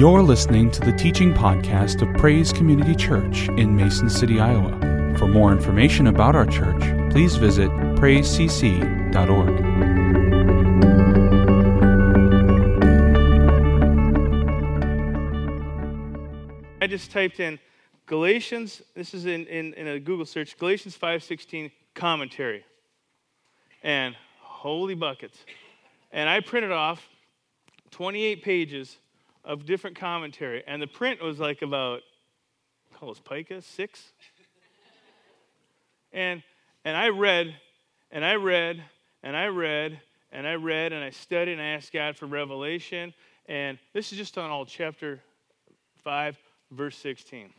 You're listening to the teaching podcast of Praise Community Church in Mason City, Iowa. For more information about our church, please visit praisecc.org. I just typed in Galatians, this is in, in, in a Google search, Galatians 5.16 commentary. And holy buckets. And I printed off 28 pages of different commentary. And the print was like about, how was pica, six? and, and I read, and I read, and I read, and I read, and I studied, and I asked God for revelation. And this is just on all chapter 5, verse 16.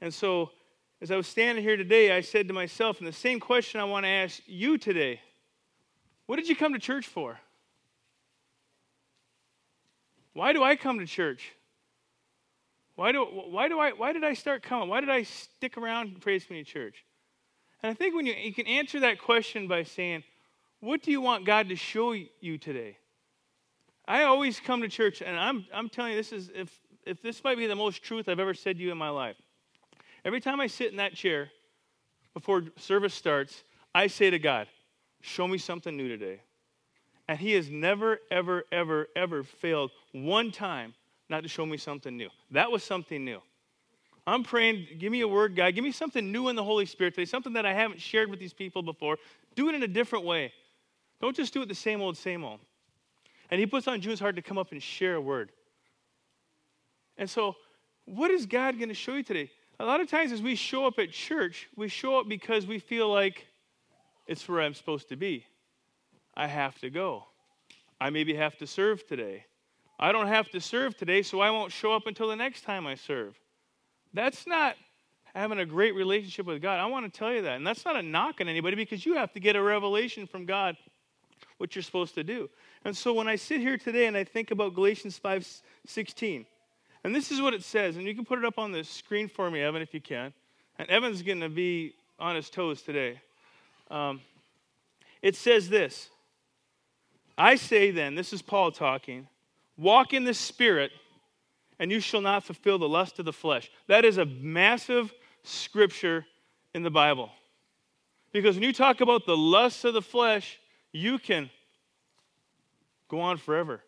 And so, as I was standing here today, I said to myself, and the same question I want to ask you today what did you come to church for? Why do I come to church? Why, do, why, do I, why did I start coming? Why did I stick around and Praise Community Church? And I think when you, you can answer that question by saying, What do you want God to show you today? I always come to church, and I'm, I'm telling you, this is, if, if this might be the most truth I've ever said to you in my life. Every time I sit in that chair before service starts, I say to God, Show me something new today. And He has never, ever, ever, ever failed one time not to show me something new. That was something new. I'm praying, give me a word, God. Give me something new in the Holy Spirit today, something that I haven't shared with these people before. Do it in a different way. Don't just do it the same old, same old. And He puts on June's heart to come up and share a word. And so, what is God going to show you today? A lot of times, as we show up at church, we show up because we feel like it's where I'm supposed to be. I have to go. I maybe have to serve today. I don't have to serve today, so I won't show up until the next time I serve. That's not having a great relationship with God. I want to tell you that. And that's not a knock on anybody because you have to get a revelation from God what you're supposed to do. And so when I sit here today and I think about Galatians 5:16, and this is what it says, and you can put it up on the screen for me, Evan, if you can. And Evan's going to be on his toes today. Um, it says this I say then, this is Paul talking, walk in the Spirit, and you shall not fulfill the lust of the flesh. That is a massive scripture in the Bible. Because when you talk about the lust of the flesh, you can go on forever.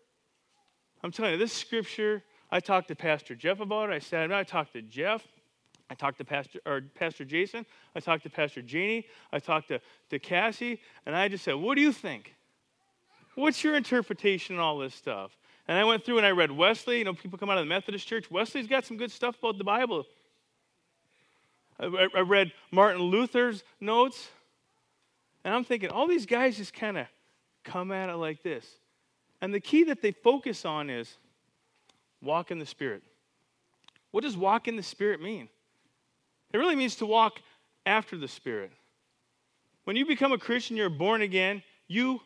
I'm telling you, this scripture, I talked to Pastor Jeff about it. I said, I talked to Jeff. I talked to Pastor, or Pastor Jason. I talked to Pastor Janie. I talked to, to Cassie. And I just said, What do you think? What's your interpretation on all this stuff? And I went through and I read Wesley. You know, people come out of the Methodist Church. Wesley's got some good stuff about the Bible. I, I read Martin Luther's notes. And I'm thinking, all these guys just kind of come at it like this. And the key that they focus on is walk in the Spirit. What does walk in the Spirit mean? It really means to walk after the Spirit. When you become a Christian, you're born again, you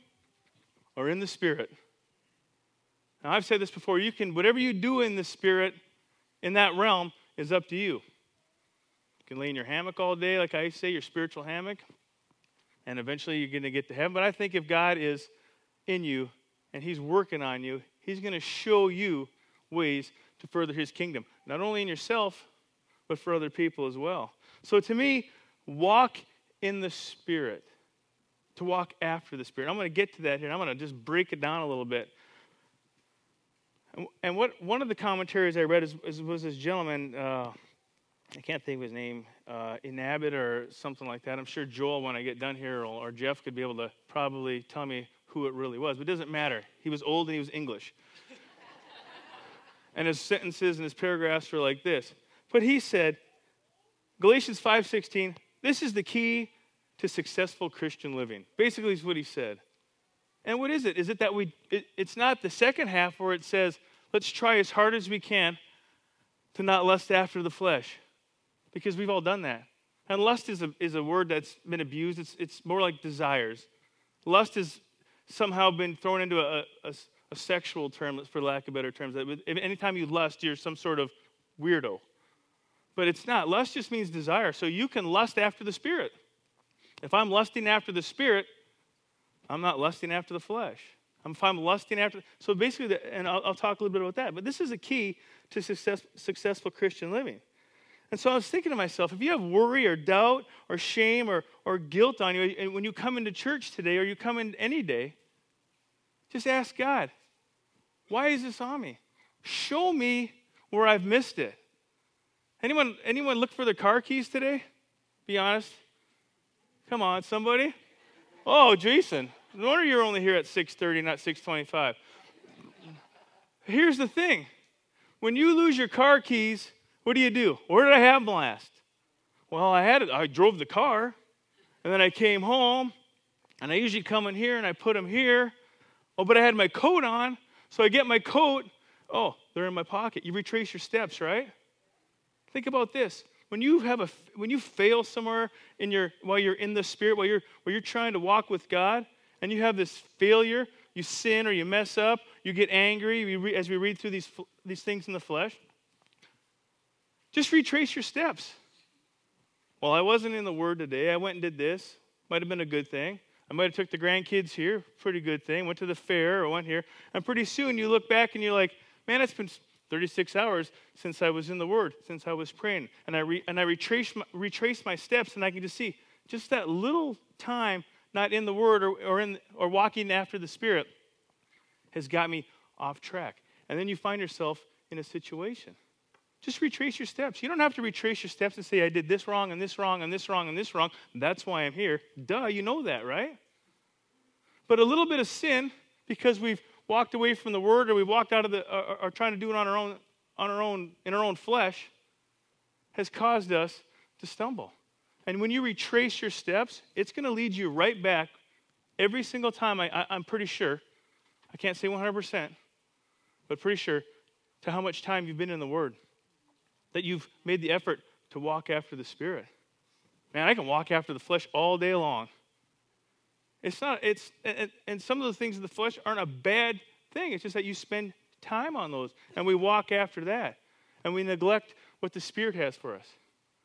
are in the Spirit. Now, I've said this before you can, whatever you do in the Spirit, in that realm, is up to you. You can lay in your hammock all day, like I say, your spiritual hammock, and eventually you're going to get to heaven. But I think if God is in you and He's working on you, He's going to show you ways to further His kingdom, not only in yourself, but for other people as well. So to me, walk in the Spirit, to walk after the Spirit. I'm going to get to that here. I'm going to just break it down a little bit. And what one of the commentaries I read is, is, was this gentleman, uh, I can't think of his name, uh, Inabit or something like that. I'm sure Joel, when I get done here, or, or Jeff could be able to probably tell me who it really was, but it doesn't matter. He was old and he was English. and his sentences and his paragraphs were like this but he said, Galatians 5:16, this is the key to successful Christian living. Basically, is what he said. And what is it? Is it that we it, it's not the second half where it says, let's try as hard as we can to not lust after the flesh. Because we've all done that. And lust is a, is a word that's been abused. It's, it's more like desires. Lust has somehow been thrown into a, a, a sexual term, for lack of better terms. Anytime you lust, you're some sort of weirdo. But it's not. Lust just means desire. So you can lust after the Spirit. If I'm lusting after the Spirit, I'm not lusting after the flesh. Um, if I'm lusting after. So basically, and I'll, I'll, talk a little bit about that. But this is a key to success, successful Christian living. And so I was thinking to myself, if you have worry or doubt or shame or, or guilt on you, and when you come into church today or you come in any day, just ask God, why is this on me? Show me where I've missed it. Anyone, anyone look for their car keys today? Be honest. Come on, somebody. Oh, Jason. No wonder you're only here at 6:30, not 6:25. Here's the thing. When you lose your car keys, what do you do? Where did I have them last? Well, I had it. I drove the car, and then I came home, and I usually come in here and I put them here. Oh, but I had my coat on, so I get my coat. Oh, they're in my pocket. You retrace your steps, right? Think about this. When you have a when you fail somewhere in your while you're in the spirit, while you're while you're trying to walk with God, and you have this failure, you sin or you mess up, you get angry we re, as we read through these these things in the flesh. Just retrace your steps. Well, I wasn't in the Word today. I went and did this. Might have been a good thing. I might have took the grandkids here. Pretty good thing. Went to the fair or went here. And pretty soon you look back and you're like, man, it's been 36 hours since I was in the Word, since I was praying. And I, re, and I retrace, my, retrace my steps, and I can just see just that little time not in the Word or, or, in, or walking after the Spirit has got me off track. And then you find yourself in a situation. Just retrace your steps. You don't have to retrace your steps and say, I did this wrong and this wrong and this wrong and this wrong. That's why I'm here. Duh, you know that, right? But a little bit of sin, because we've walked away from the word or we walked out of the or, or trying to do it on our own on our own in our own flesh has caused us to stumble. And when you retrace your steps, it's going to lead you right back every single time. I, I, I'm pretty sure, I can't say 100%, but pretty sure to how much time you've been in the Word, that you've made the effort to walk after the Spirit. Man, I can walk after the flesh all day long. It's not, it's, and, and some of the things of the flesh aren't a bad thing. It's just that you spend time on those and we walk after that and we neglect what the Spirit has for us.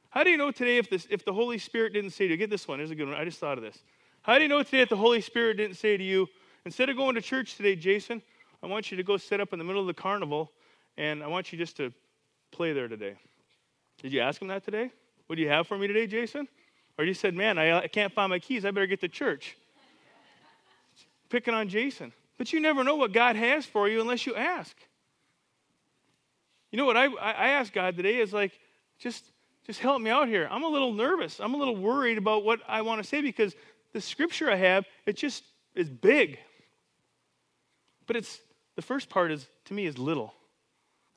How do you know today if, this, if the Holy Spirit didn't say to you, get this one, here's a good one. I just thought of this. How do you know today if the Holy Spirit didn't say to you, instead of going to church today, Jason, I want you to go sit up in the middle of the carnival and I want you just to play there today? Did you ask him that today? What do you have for me today, Jason? Or you said, man, I, I can't find my keys. I better get to church picking on Jason. But you never know what God has for you unless you ask. You know what I, I asked God today is like, just, just help me out here. I'm a little nervous. I'm a little worried about what I want to say because the scripture I have, it just is big. But it's the first part is to me is little.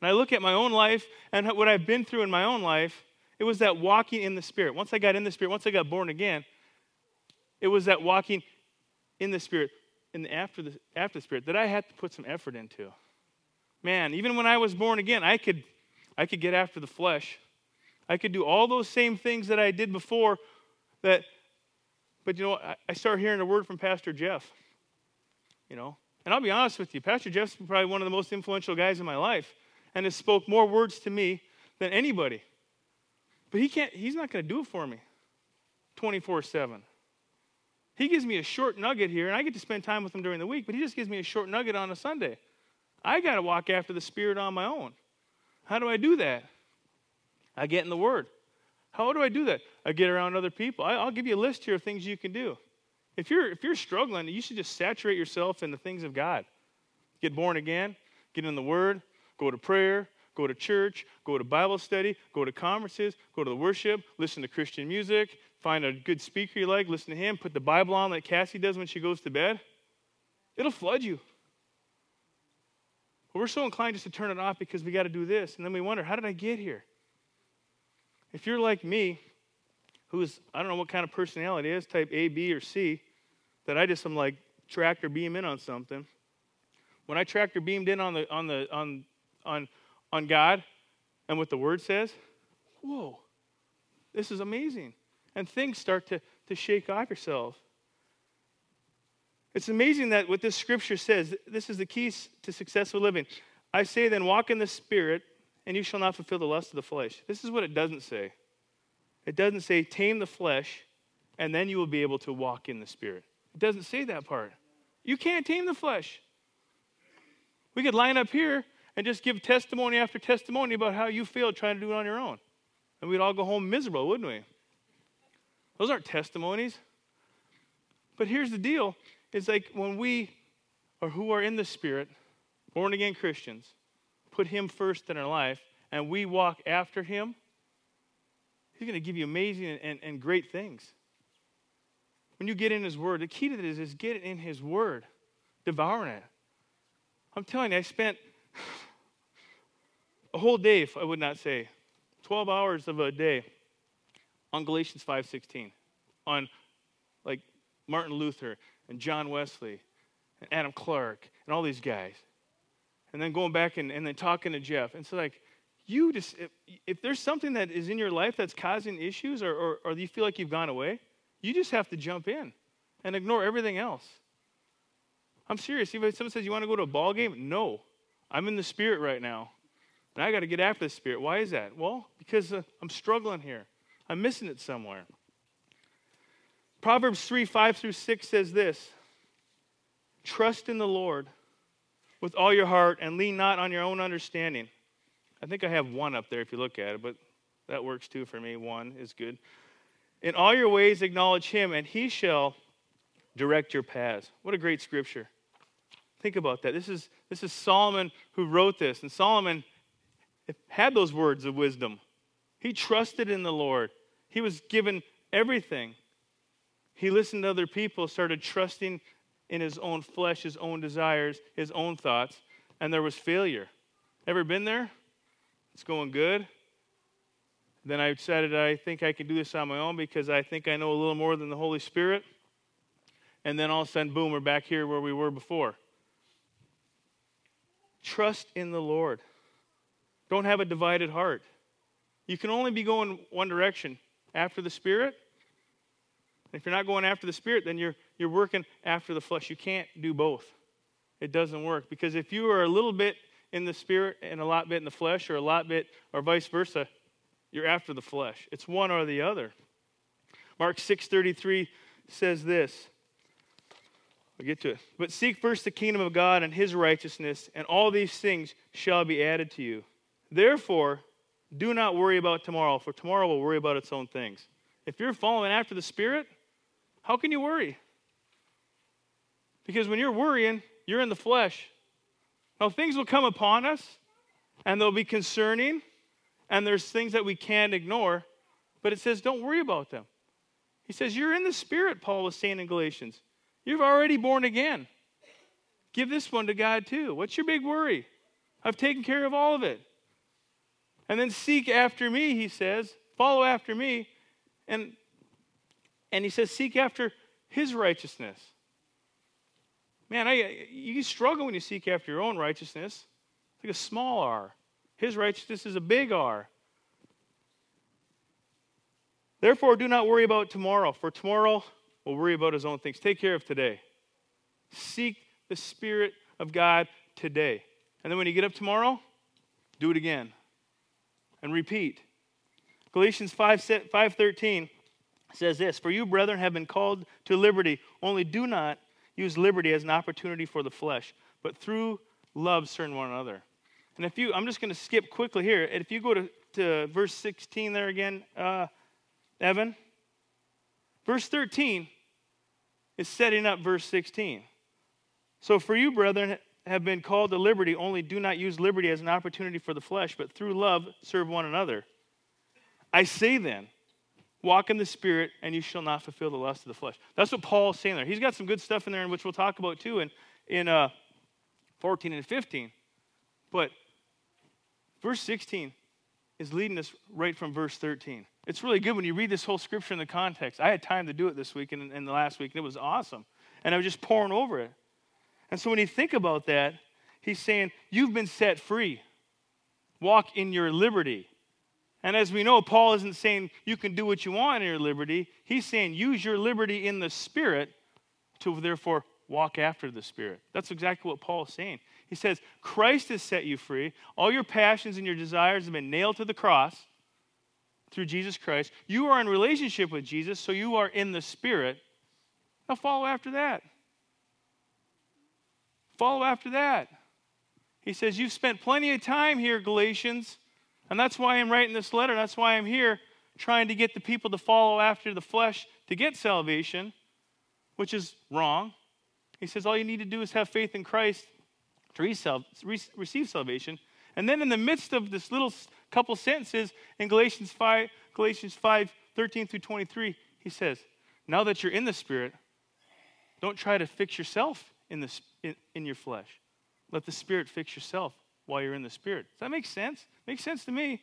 And I look at my own life and what I've been through in my own life, it was that walking in the Spirit. Once I got in the Spirit, once I got born again, it was that walking in the Spirit in the, after, the, after the Spirit that I had to put some effort into. Man, even when I was born again, I could, I could get after the flesh. I could do all those same things that I did before that, but you know, I, I start hearing a word from Pastor Jeff. You know, and I'll be honest with you, Pastor Jeff's probably one of the most influential guys in my life and has spoke more words to me than anybody. But he can't, he's not going to do it for me 24 7. He gives me a short nugget here, and I get to spend time with him during the week, but he just gives me a short nugget on a Sunday. I got to walk after the Spirit on my own. How do I do that? I get in the Word. How do I do that? I get around other people. I, will give you a list here of things you can do. If you're, if you're struggling, you should just saturate yourself in the things of God. Get born again, get in the Word, go to prayer, go to church, go to Bible study, go to conferences, go to the worship, listen to Christian music, find a good speaker you like, listen to him, put the Bible on like Cassie does when she goes to bed. It'll flood you. But we're so inclined just to turn it off because we got to do this. And then we wonder, how did I get here? If you're like me, who's, I don't know what kind of personality is, type A, B, or C, that I just am like tractor beam in on something. When I tractor beamed in on the on the on on on God and what the word says, whoa, this is amazing and things start to, to shake off yourself. It's amazing that what this scripture says, this is the keys to successful living. I say then, walk in the Spirit, and you shall not fulfill the lust of the flesh. This is what it doesn't say. It doesn't say, tame the flesh, and then you will be able to walk in the Spirit. It doesn't say that part. You can't tame the flesh. We could line up here and just give testimony after testimony about how you failed trying to do it on your own. And we'd all go home miserable, wouldn't we? Those aren't testimonies. But here's the deal it's like when we, or who are in the Spirit, born again Christians, put Him first in our life and we walk after Him, He's going to give you amazing and, and, and, great things. When you get in His Word, the key to this is get in His Word, devouring it. I'm telling you, I spent a whole day, I would not say, 12 hours of a day on Galatians 5:16, on like Martin Luther and John Wesley and Adam Clarke and all these guys. And then going back and, and then talking to Jeff. And so like you just if, if there's something that is in your life that's causing issues or, or, or you feel like you've gone away, you just have to jump in and ignore everything else. I'm serious. If someone says you want to go to a ball game, no. I'm in the spirit right now. And I got to get after the spirit. Why is that? Well, because uh, I'm struggling here. I'm missing it somewhere. Proverbs 3 5 through 6 says this Trust in the Lord with all your heart and lean not on your own understanding. I think I have one up there if you look at it, but that works too for me. One is good. In all your ways, acknowledge him, and he shall direct your paths. What a great scripture. Think about that. This is, this is Solomon who wrote this, and Solomon had those words of wisdom. He trusted in the Lord, he was given everything. He listened to other people, started trusting in his own flesh, his own desires, his own thoughts, and there was failure. Ever been there? It's going good. Then I decided I think I can do this on my own because I think I know a little more than the Holy Spirit. And then all of a sudden, boom, we're back here where we were before. Trust in the Lord. Don't have a divided heart. You can only be going one direction after the Spirit. If you're not going after the Spirit, then you're, you're working after the flesh. You can't do both. It doesn't work. Because if you are a little bit in the Spirit and a lot bit in the flesh, or a lot bit, or vice versa, you're after the flesh. It's one or the other. Mark 6.33 says this. I'll get to it. But seek first the kingdom of God and his righteousness, and all these things shall be added to you. Therefore, do not worry about tomorrow, for tomorrow will worry about its own things. If you're following after the Spirit, how can you worry? Because when you're worrying, you're in the flesh. Now, things will come upon us, and they'll be concerning, and there's things that we can't ignore, but it says don't worry about them. He says, You're in the Spirit, Paul was saying in Galatians. You've already born again. Give this one to God too. What's your big worry? I've taken care of all of it. And then seek after me, he says. Follow after me. And, and he says, seek after his righteousness. Man, I, you struggle when you seek after your own righteousness. It's like a small r. His righteousness is a big R. Therefore, do not worry about tomorrow, for tomorrow will worry about his own things. Take care of today. Seek the Spirit of God today. And then when you get up tomorrow, do it again and repeat. Galatians 5, 5.13 says this, For you, brethren, have been called to liberty, only do not use liberty as an opportunity for the flesh, but through love serve one another. And if you, I'm just going to skip quickly here. If you go to, to verse 16 there again, uh, Evan, verse 13 is setting up verse 16. So for you, brethren, have been called to liberty, only do not use liberty as an opportunity for the flesh, but through love serve one another. I say then, walk in the Spirit, and you shall not fulfill the lust of the flesh. That's what Paul's saying there. He's got some good stuff in there, which we'll talk about too in, in uh, 14 and 15. But verse 16 is leading us right from verse 13. It's really good when you read this whole scripture in the context. I had time to do it this week and, and the last week, and it was awesome. And I was just pouring over it. And so when you think about that, he's saying, You've been set free. Walk in your liberty. And as we know, Paul isn't saying you can do what you want in your liberty. He's saying use your liberty in the Spirit to therefore walk after the Spirit. That's exactly what Paul is saying. He says, Christ has set you free. All your passions and your desires have been nailed to the cross through Jesus Christ. You are in relationship with Jesus, so you are in the Spirit. Now follow after that. Follow after that. He says, You've spent plenty of time here, Galatians, and that's why I'm writing this letter. That's why I'm here trying to get the people to follow after the flesh to get salvation, which is wrong. He says, All you need to do is have faith in Christ to receive salvation. And then in the midst of this little couple sentences in Galatians 5, Galatians 5, 13 through 23, he says, Now that you're in the Spirit, don't try to fix yourself in, the, in, in your flesh. Let the Spirit fix yourself while you're in the Spirit. Does that make sense? Makes sense to me.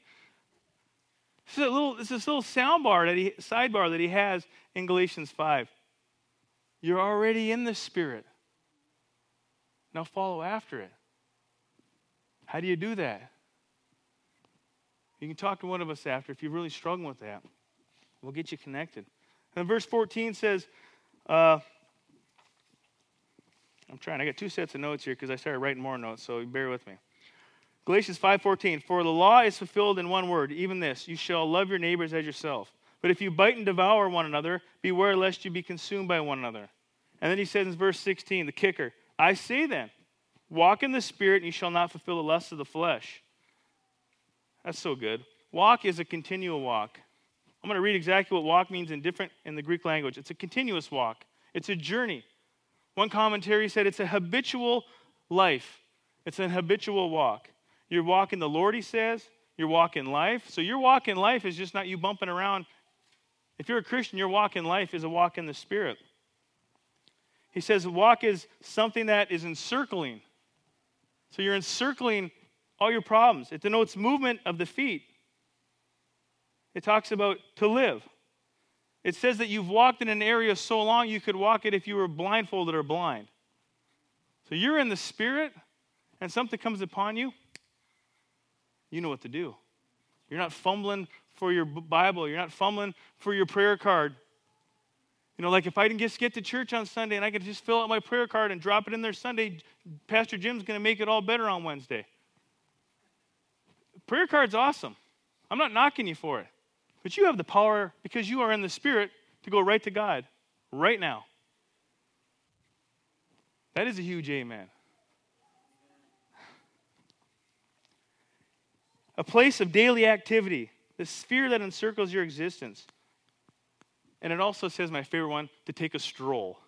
This is a little, this is little soundbar that he, sidebar that he has in Galatians 5. You're already in the Spirit. Now follow after it. How do you do that? You can talk to one of us after if you're really struggling with that. We'll get you connected. And verse 14 says, uh, I'm trying. I got two sets of notes here because I started writing more notes, so bear with me. Galatians 5:14 For the law is fulfilled in one word, even this, you shall love your neighbors as yourself. But if you bite and devour one another, beware lest you be consumed by one another. And then he says in verse 16, the kicker, I say then, walk in the spirit and you shall not fulfill the lusts of the flesh. That's so good. Walk is a continual walk. I'm going to read exactly what walk means in different in the Greek language. It's a continuous walk. It's a journey. One commentary said it's a habitual life. It's an habitual walk. You're walking the Lord, he says. You're walking life. So your walk in life is just not you bumping around. If you're a Christian, your walk in life is a walk in the Spirit. He says walk is something that is encircling. So you're encircling all your problems. It denotes movement of the feet. It talks about to live. It says that you've walked in an area so long you could walk it if you were blindfolded or blind. So you're in the spirit and something comes upon you, you know what to do. You're not fumbling for your Bible, you're not fumbling for your prayer card. You know, like if I didn't just get to church on Sunday and I could just fill out my prayer card and drop it in there Sunday, Pastor Jim's going to make it all better on Wednesday. Prayer card's awesome. I'm not knocking you for it. But you have the power, because you are in the Spirit, to go right to God right now. That is a huge amen. A place of daily activity, the sphere that encircles your existence. And it also says, my favorite one, to take a stroll.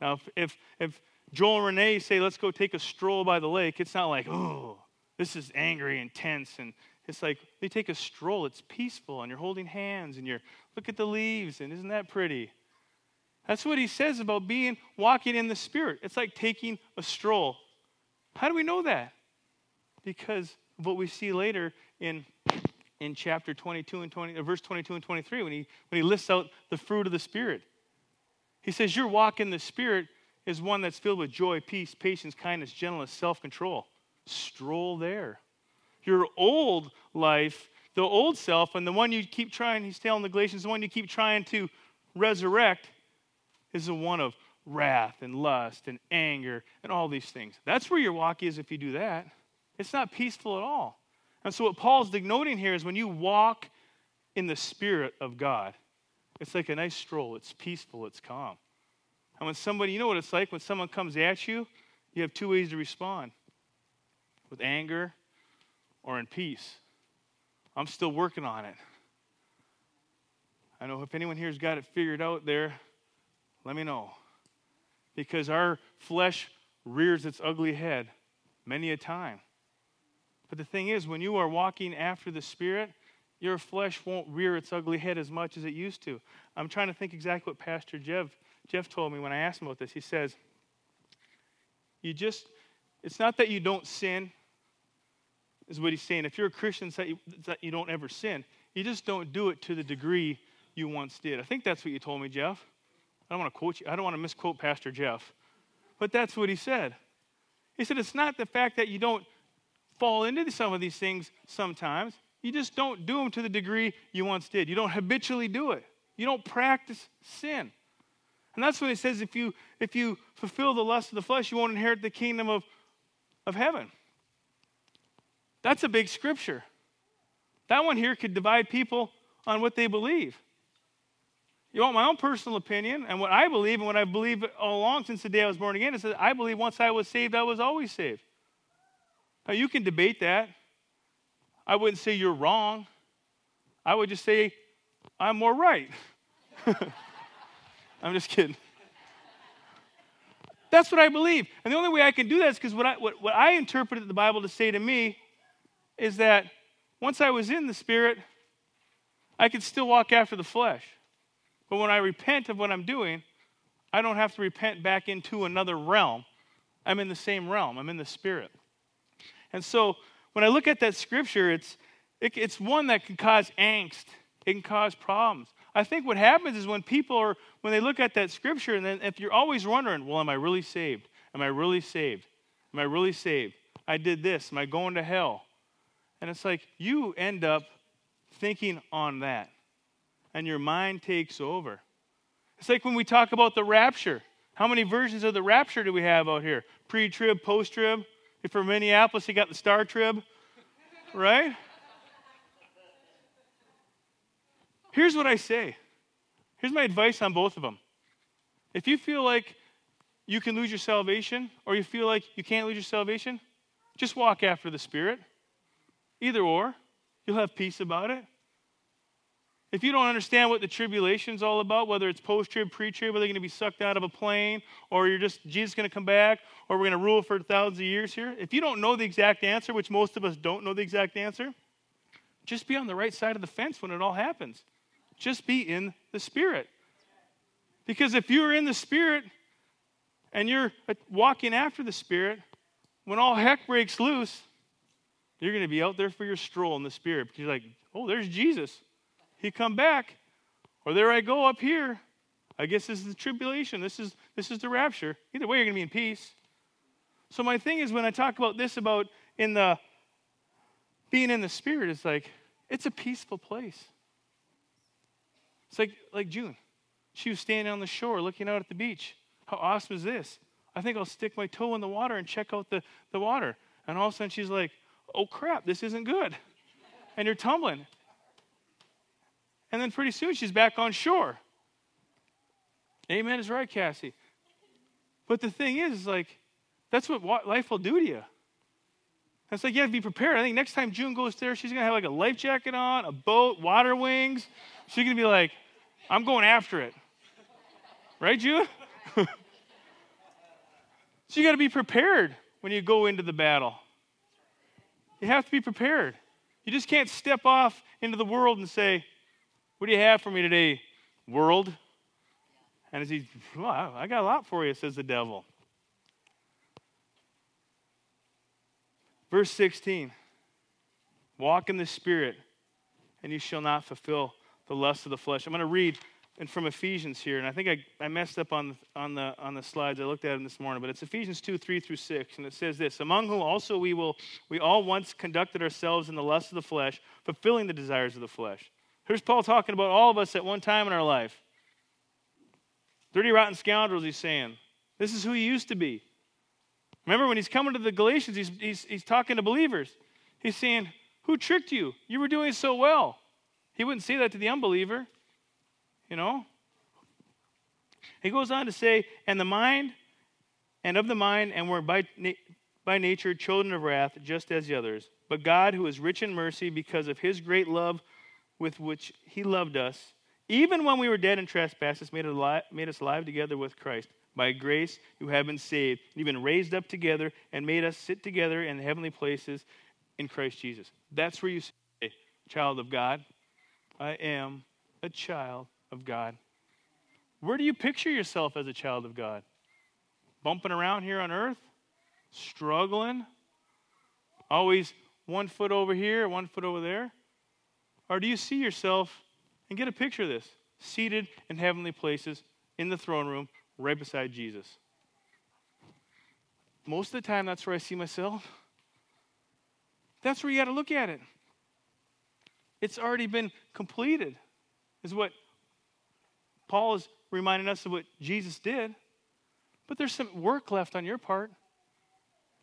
Now, if, if, if Joel and Renee say, let's go take a stroll by the lake, it's not like, oh, this is angry and tense and it's like they take a stroll, it's peaceful, and you're holding hands, and you're, look at the leaves, and isn't that pretty? That's what he says about being walking in the Spirit. It's like taking a stroll. How do we know that? Because of what we see later in, in chapter 22 and 20, uh, verse 22 and 23, when he, when he lists out the fruit of the Spirit. He says, Your walk in the Spirit is one that's filled with joy, peace, patience, kindness, gentleness, self control. Stroll there your old life, the old self, and the one you keep trying, he's telling the Galatians, the one you keep trying to resurrect is the one of wrath and lust and anger and all these things. That's where your walk is if you do that. It's not peaceful at all. And so, what Paul's denoting here is when you walk in the Spirit of God, it's like a nice stroll. It's peaceful, it's calm. And when somebody, you know what it's like when someone comes at you, you have two ways to respond with anger or in peace. I'm still working on it. I know if anyone here's got it figured out there, let me know. Because our flesh rears its ugly head many a time. But the thing is, when you are walking after the Spirit, your flesh won't rear its ugly head as much as it used to. I'm trying to think exactly what Pastor Jeff, Jeff told me when I asked him about this. He says, You just, it's not that you don't sin, is what he's saying. If you're a Christian, that you don't ever sin. You just don't do it to the degree you once did. I think that's what you told me, Jeff. I don't want to quote you. I don't want to misquote Pastor Jeff. But that's what he said. He said, it's not the fact that you don't fall into some of these things sometimes. You just don't do them to the degree you once did. You don't habitually do it. You don't practice sin. And that's what he says if you if you fulfill the lust of the flesh, you won't inherit the kingdom of, of heaven. That's a big scripture. That one here could divide people on what they believe. You want my own personal opinion and what I believe and what I believe all along since the day I was born again is that I believe once I was saved, I was always saved. Now, you can debate that. I wouldn't say you're wrong. I would just say I'm more right. I'm just kidding. That's what I believe. And the only way I can do that is because what I, what, what I interpreted the Bible to say to me is that once I was in the Spirit, I could still walk after the flesh. But when I repent of what I'm doing, I don't have to repent back into another realm. I'm in the same realm, I'm in the Spirit. And so when I look at that scripture, it's, it, it's one that can cause angst, it can cause problems. I think what happens is when people are, when they look at that scripture, and then if you're always wondering, well, am I really saved? Am I really saved? Am I really saved? I did this. Am I going to hell? And it's like you end up thinking on that, and your mind takes over. It's like when we talk about the rapture. How many versions of the rapture do we have out here? Pre trib, post trib? If for Minneapolis, you got the star trib, right? Here's what I say. Here's my advice on both of them. If you feel like you can lose your salvation or you feel like you can't lose your salvation, just walk after the Spirit. Either or, you'll have peace about it. If you don't understand what the tribulation's all about, whether it's post trib, pre trib, whether you're going to be sucked out of a plane, or you're just, Jesus going to come back, or we're going to rule for thousands of years here, if you don't know the exact answer, which most of us don't know the exact answer, just be on the right side of the fence when it all happens. Just be in the Spirit. Because if you're in the Spirit and you're uh, walking after the Spirit, when all heck breaks loose, you're going to be out there for your stroll in the Spirit because you're like, oh, there's Jesus. He come back. Or there I go up here. I guess this is the tribulation. This is this is the rapture. Either way, you're going to be in peace. So my thing is when I talk about this about in the being in the spirit, it's like it's a peaceful place. It's like, like June. She was standing on the shore looking out at the beach. How awesome is this? I think I'll stick my toe in the water and check out the, the water. And all of a sudden she's like, oh crap, this isn't good. And you're tumbling. And then pretty soon she's back on shore. Amen is right, Cassie. But the thing is, is like, that's what life will do to you. It's like to be prepared. I think next time June goes there, she's gonna have like a life jacket on, a boat, water wings. She's gonna be like, I'm going after it. Right, June? so you got to be prepared when you go into the battle. You have to be prepared. You just can't step off into the world and say, What do you have for me today, world? And as he, well, I got a lot for you, says the devil. Verse 16 Walk in the Spirit, and you shall not fulfill the lust of the flesh. I'm going to read and from Ephesians here, and I think I, I messed up on, on, the, on the slides. I looked at them this morning, but it's Ephesians 2 3 through 6, and it says this Among whom also we, will, we all once conducted ourselves in the lust of the flesh, fulfilling the desires of the flesh. Here's Paul talking about all of us at one time in our life. Dirty, rotten scoundrels, he's saying. This is who he used to be. Remember when he's coming to the Galatians, he's, he's, he's talking to believers. He's saying, Who tricked you? You were doing so well. He wouldn't say that to the unbeliever, you know? He goes on to say, And the mind, and of the mind, and we're by, by nature children of wrath, just as the others. But God, who is rich in mercy, because of his great love with which he loved us, even when we were dead in trespasses, made, alive, made us alive together with Christ. By grace you have been saved. You've been raised up together and made us sit together in heavenly places in Christ Jesus. That's where you say, child of God. I am a child of God. Where do you picture yourself as a child of God? Bumping around here on earth? Struggling? Always one foot over here, one foot over there? Or do you see yourself, and get a picture of this, seated in heavenly places in the throne room right beside Jesus. Most of the time, that's where I see myself. That's where you got to look at it. It's already been completed, is what Paul is reminding us of what Jesus did. But there's some work left on your part.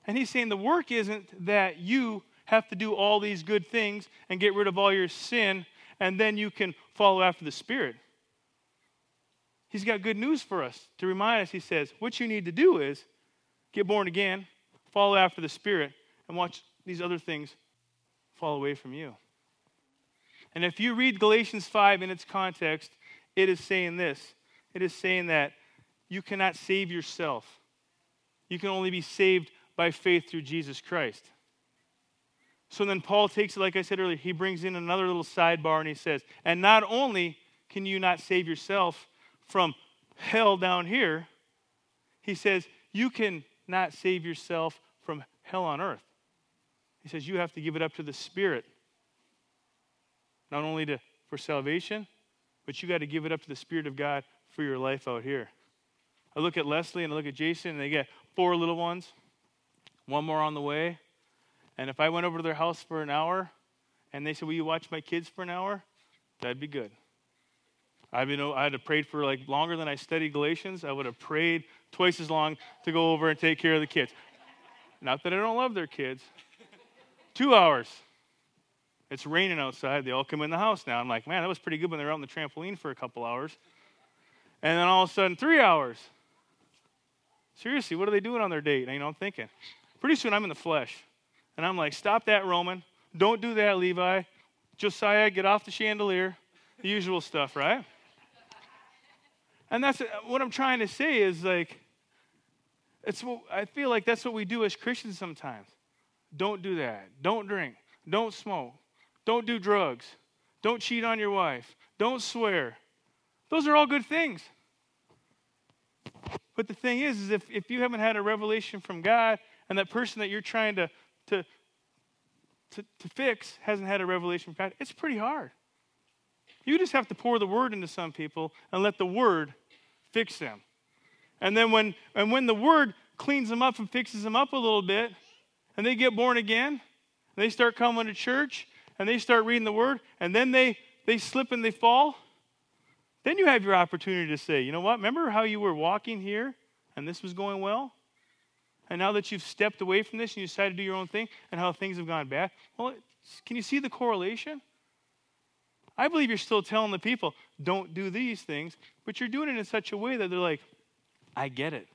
And he's saying the work isn't that you have to do all these good things and get rid of all your sin and then you can follow after the Spirit. He's got good news for us to remind us. He says, What you need to do is get born again, follow after the Spirit, and watch these other things fall away from you. And if you read Galatians 5 in its context, it is saying this it is saying that you cannot save yourself, you can only be saved by faith through Jesus Christ. So then Paul takes it, like I said earlier, he brings in another little sidebar and he says, and not only can you not save yourself from hell down here, he says, you can not save yourself from hell on earth. He says, you have to give it up to the Spirit. Not only to, for salvation, but you got to give it up to the Spirit of God for your life out here. I look at Leslie and I look at Jason, and they got four little ones, one more on the way. And if I went over to their house for an hour and they said, Will you watch my kids for an hour? That'd be good. I've been, oh, I'd have prayed for like longer than I studied Galatians. I would have prayed twice as long to go over and take care of the kids. Not that I don't love their kids. Two hours. It's raining outside. They all come in the house now. I'm like, man, that was pretty good when they were out on the trampoline for a couple hours. And then all of a sudden, three hours. Seriously, what are they doing on their date? And, you know, I'm thinking, pretty soon I'm in the flesh. And I'm like, stop that, Roman. Don't do that, Levi. Josiah, get off the chandelier. The usual stuff, right? And that's what I'm trying to say is like, it's what, I feel like that's what we do as Christians sometimes. Don't do that. Don't drink. Don't smoke. Don't do drugs. Don't cheat on your wife. Don't swear. Those are all good things. But the thing is, is if, if you haven't had a revelation from God and that person that you're trying to, to, to, to fix hasn't had a revelation from God, it's pretty hard. You just have to pour the word into some people and let the word fix them. And then when and when the word cleans them up and fixes them up a little bit, and they get born again, they start coming to church, and they start reading the word, and then they they slip and they fall, then you have your opportunity to say, you know what? Remember how you were walking here and this was going well? And now that you've stepped away from this and you decided to do your own thing and how things have gone bad, well, can you see the correlation? I believe you're still telling the people, don't do these things, but you're doing it in such a way that they're like, I get it.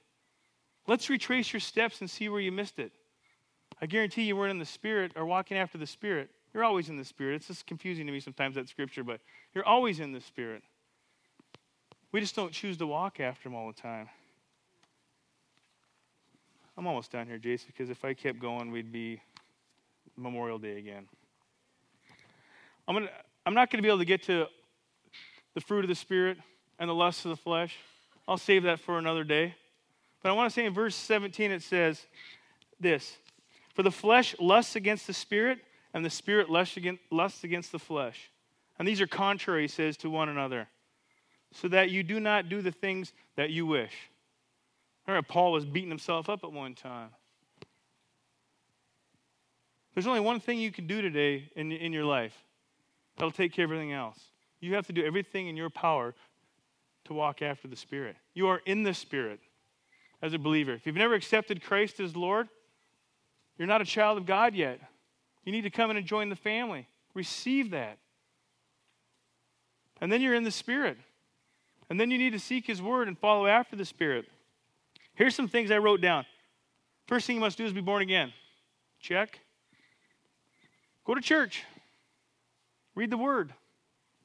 Let's retrace your steps and see where you missed it. I guarantee you weren't in the Spirit or walking after the Spirit. You're always in the Spirit. It's just confusing to me sometimes, that scripture, but you're always in the Spirit. We just don't choose to walk after Him all the time. I'm almost done here, Jason, because if I kept going, we'd be Memorial Day again. I'm gonna. I'm not going to be able to get to the fruit of the Spirit and the lusts of the flesh. I'll save that for another day. But I want to say in verse 17 it says this For the flesh lusts against the Spirit, and the Spirit lusts against the flesh. And these are contrary, he says, to one another, so that you do not do the things that you wish. Remember, Paul was beating himself up at one time. There's only one thing you can do today in, in your life That'll take care of everything else. You have to do everything in your power to walk after the Spirit. You are in the Spirit as a believer. If you've never accepted Christ as Lord, you're not a child of God yet. You need to come in and join the family. Receive that. And then you're in the Spirit. And then you need to seek His Word and follow after the Spirit. Here's some things I wrote down. First thing you must do is be born again. Check. Go to church. Read the Word,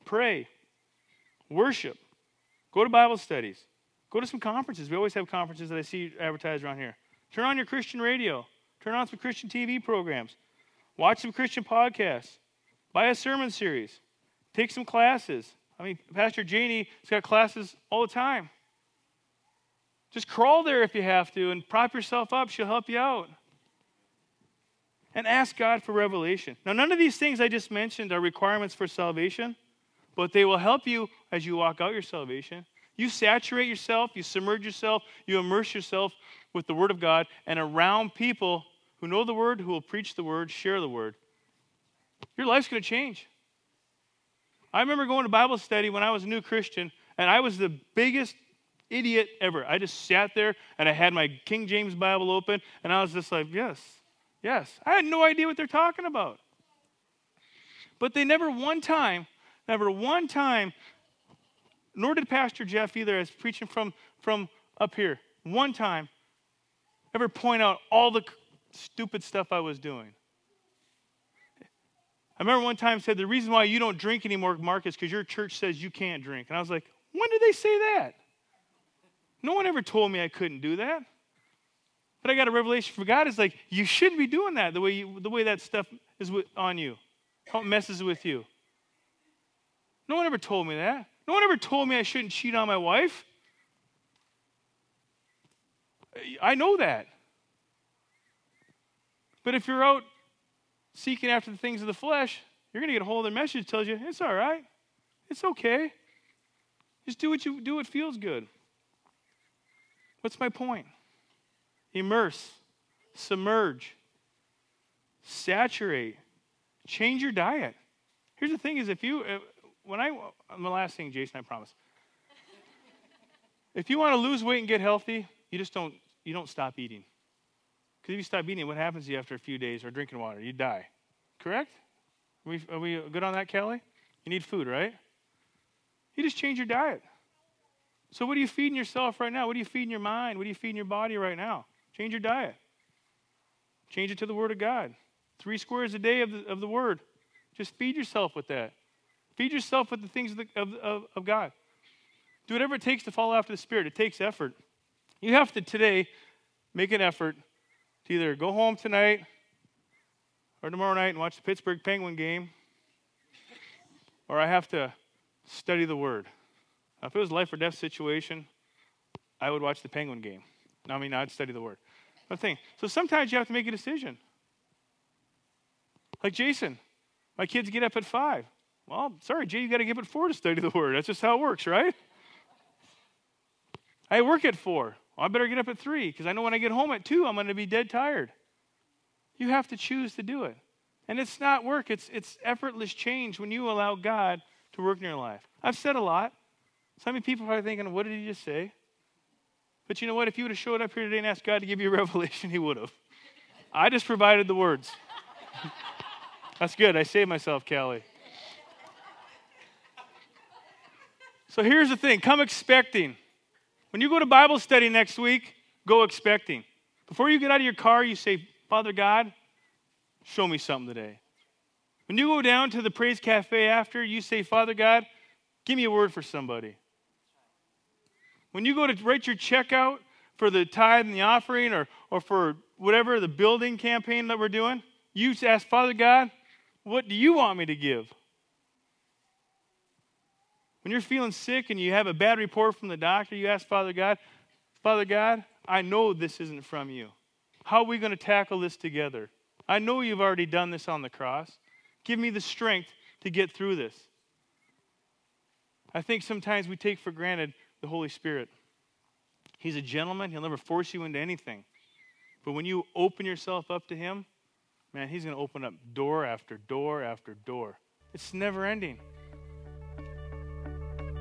pray, worship, go to Bible studies, go to some conferences. We always have conferences that I see advertised around here. Turn on your Christian radio, turn on some Christian TV programs, watch some Christian podcasts, buy a sermon series, take some classes. I mean, Pastor Janie has got classes all the time. Just crawl there if you have to and prop yourself up. She'll help you out and ask God for revelation. Now, none of these things I just mentioned are requirements for salvation, but they will help you as you walk out your salvation. You saturate yourself, you submerge yourself, you immerse yourself with the Word of God and around people who know the Word, who will preach the Word, share the Word. Your life's going to change. I remember going to Bible study when I was a new Christian, and I was the biggest idiot ever. I just sat there and I had my King James Bible open, and I was just like, yes, Yes, I had no idea what they're talking about. But they never one time, never one time, nor did Pastor Jeff either, as preaching from, from up here, one time, ever point out all the stupid stuff I was doing. I remember one time said, The reason why you don't drink anymore, Mark, is because your church says you can't drink. And I was like, When did they say that? No one ever told me I couldn't do that. But I got a revelation from God. It's like, you shouldn't be doing that the way, you, the way that stuff is on you, how it messes with you. No one ever told me that. No one ever told me I shouldn't cheat on my wife. I know that. But if you're out seeking after the things of the flesh, you're going to get a hold of the message that tells you it's all right. It's okay. Just do what you do what feels good. What's my point? Immerse, submerge, saturate, change your diet. Here's the thing is if you uh, when I I'm the last thing Jason I promise. if you want to lose weight and get healthy, you just don't you don't stop eating. Because if you stop eating, what happens to you after a few days or drinking water? You die. Correct? Are we, are we good on that, Kelly? You need food, right? You just change your diet. So, what are you feeding yourself right now? What are you feeding your mind? What are you feeding your body right now? Change your diet. Change it to the Word of God. Three squares a day of the, of the Word. Just feed yourself with that. Feed yourself with the things of, the, of, of, of God. Do whatever it takes to follow after the Spirit. It takes effort. You have to today make an effort to either go home tonight or tomorrow night and watch the Pittsburgh Penguin game, or I have to study the Word. Now, if it was a life or death situation, I would watch the Penguin game. No, I mean, I'd study the Word. The thing. So sometimes you have to make a decision. Like Jason, my kids get up at five. Well, sorry, Jay, you got to get up at four to study the Word. That's just how it works, right? I work at four. Well, I better get up at three because I know when I get home at two, I'm going to be dead tired. You have to choose to do it. And it's not work, it's, it's effortless change when you allow God to work in your life. I've said a lot. Some people are probably thinking, what did he just say? But you know what? If you would have showed up here today and asked God to give you a revelation, he would have. I just provided the words. That's good. I saved myself, Kelly. So here's the thing come expecting. When you go to Bible study next week, go expecting. Before you get out of your car, you say, Father God, show me something today. When you go down to the Praise Cafe after, you say, Father God, give me a word for somebody. When you go to write your check out for the tithe and the offering or, or for whatever the building campaign that we're doing, you ask, Father God, what do you want me to give? When you're feeling sick and you have a bad report from the doctor, you ask Father God, Father God, I know this isn't from you. How are we going to tackle this together? I know you've already done this on the cross. Give me the strength to get through this. I think sometimes we take for granted the Holy Spirit. He's a gentleman, he'll never force you into anything. But when you open yourself up to him, man, he's going to open up door after door after door. It's never ending.